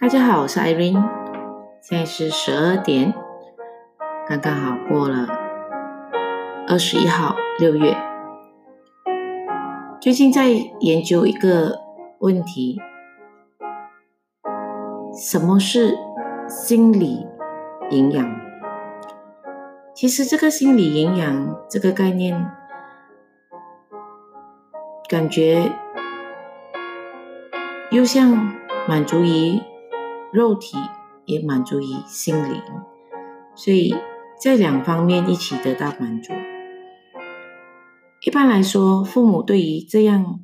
大家好，我是 Irene，现在是十二点，刚刚好过了二十一号六月。最近在研究一个问题：什么是心理营养？其实这个心理营养这个概念，感觉又像满足于。肉体也满足于心灵，所以这两方面一起得到满足。一般来说，父母对于这样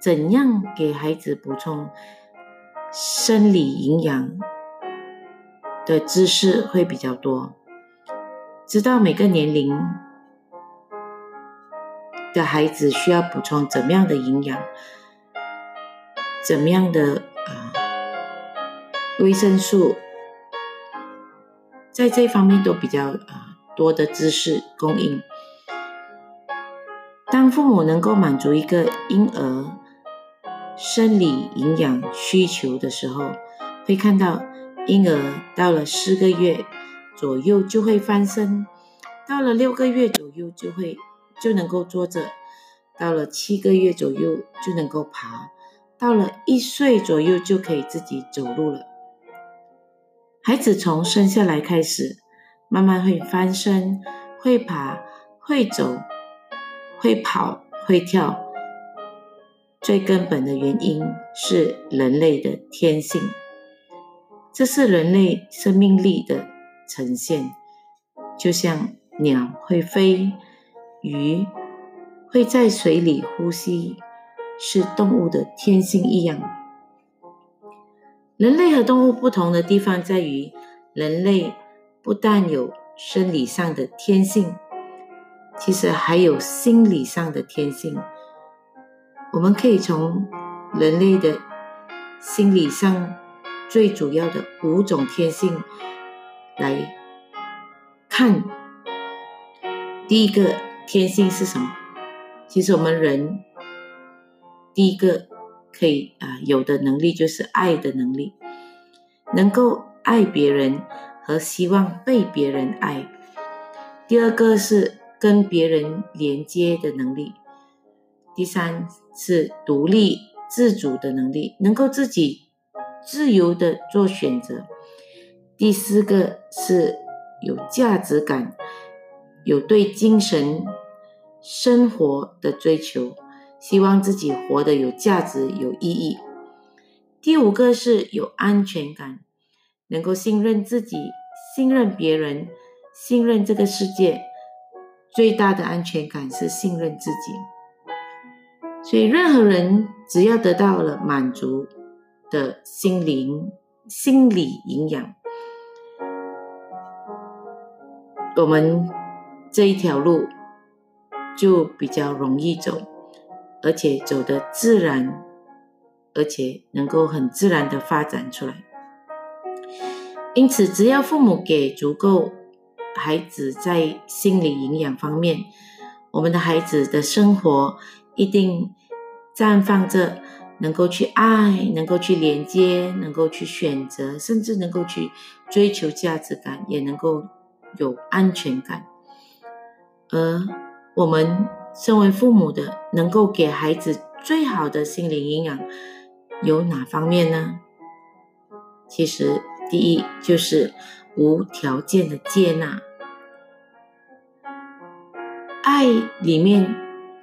怎样给孩子补充生理营养的知识会比较多，知道每个年龄的孩子需要补充怎么样的营养，怎么样的。维生素在这方面都比较啊多的知识供应。当父母能够满足一个婴儿生理营养需求的时候，会看到婴儿到了四个月左右就会翻身，到了六个月左右就会就能够坐着，到了七个月左右就能够爬，到了一岁左右就可以自己走路了。孩子从生下来开始，慢慢会翻身、会爬、会走、会跑、会跳。最根本的原因是人类的天性，这是人类生命力的呈现。就像鸟会飞、鱼会在水里呼吸，是动物的天性一样。人类和动物不同的地方在于，人类不但有生理上的天性，其实还有心理上的天性。我们可以从人类的心理上最主要的五种天性来看。第一个天性是什么？其实我们人第一个。可以啊，有的能力就是爱的能力，能够爱别人和希望被别人爱。第二个是跟别人连接的能力，第三是独立自主的能力，能够自己自由的做选择。第四个是有价值感，有对精神生活的追求。希望自己活得有价值、有意义。第五个是有安全感，能够信任自己、信任别人、信任这个世界。最大的安全感是信任自己。所以，任何人只要得到了满足的心灵、心理营养，我们这一条路就比较容易走。而且走得自然，而且能够很自然的发展出来。因此，只要父母给足够孩子在心理营养方面，我们的孩子的生活一定绽放着能够去爱、能够去连接、能够去选择，甚至能够去追求价值感，也能够有安全感。而我们。身为父母的，能够给孩子最好的心理营养有哪方面呢？其实，第一就是无条件的接纳，爱里面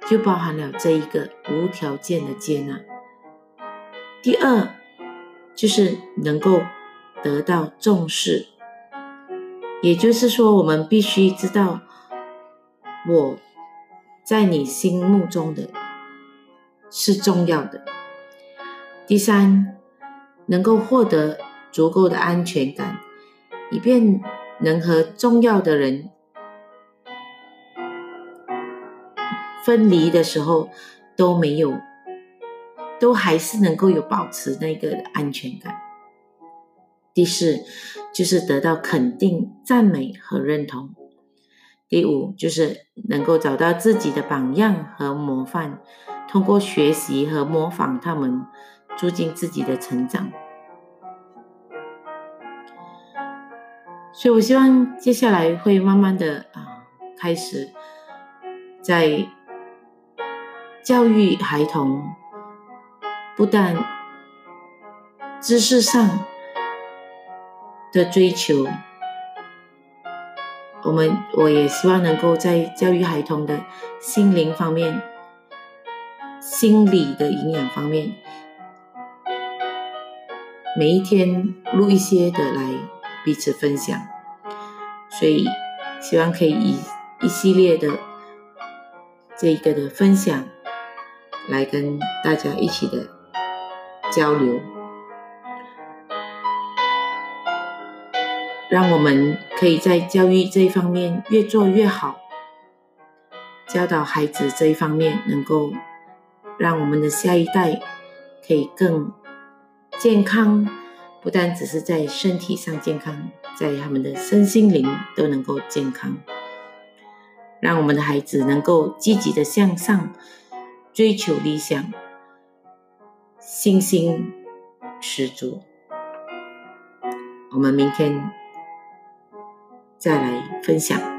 就包含了这一个无条件的接纳。第二就是能够得到重视，也就是说，我们必须知道我。在你心目中的是重要的。第三，能够获得足够的安全感，以便能和重要的人分离的时候都没有，都还是能够有保持那个安全感。第四，就是得到肯定、赞美和认同。第五就是能够找到自己的榜样和模范，通过学习和模仿他们，促进自己的成长。所以我希望接下来会慢慢的啊，开始在教育孩童，不但知识上的追求，我们我也希望能够在教育孩童的心灵方面、心理的营养方面，每一天录一些的来彼此分享，所以希望可以以一系列的这一个的分享来跟大家一起的交流。让我们可以在教育这一方面越做越好，教导孩子这一方面能够让我们的下一代可以更健康，不但只是在身体上健康，在他们的身心灵都能够健康，让我们的孩子能够积极的向上，追求理想，信心十足。我们明天。再来分享。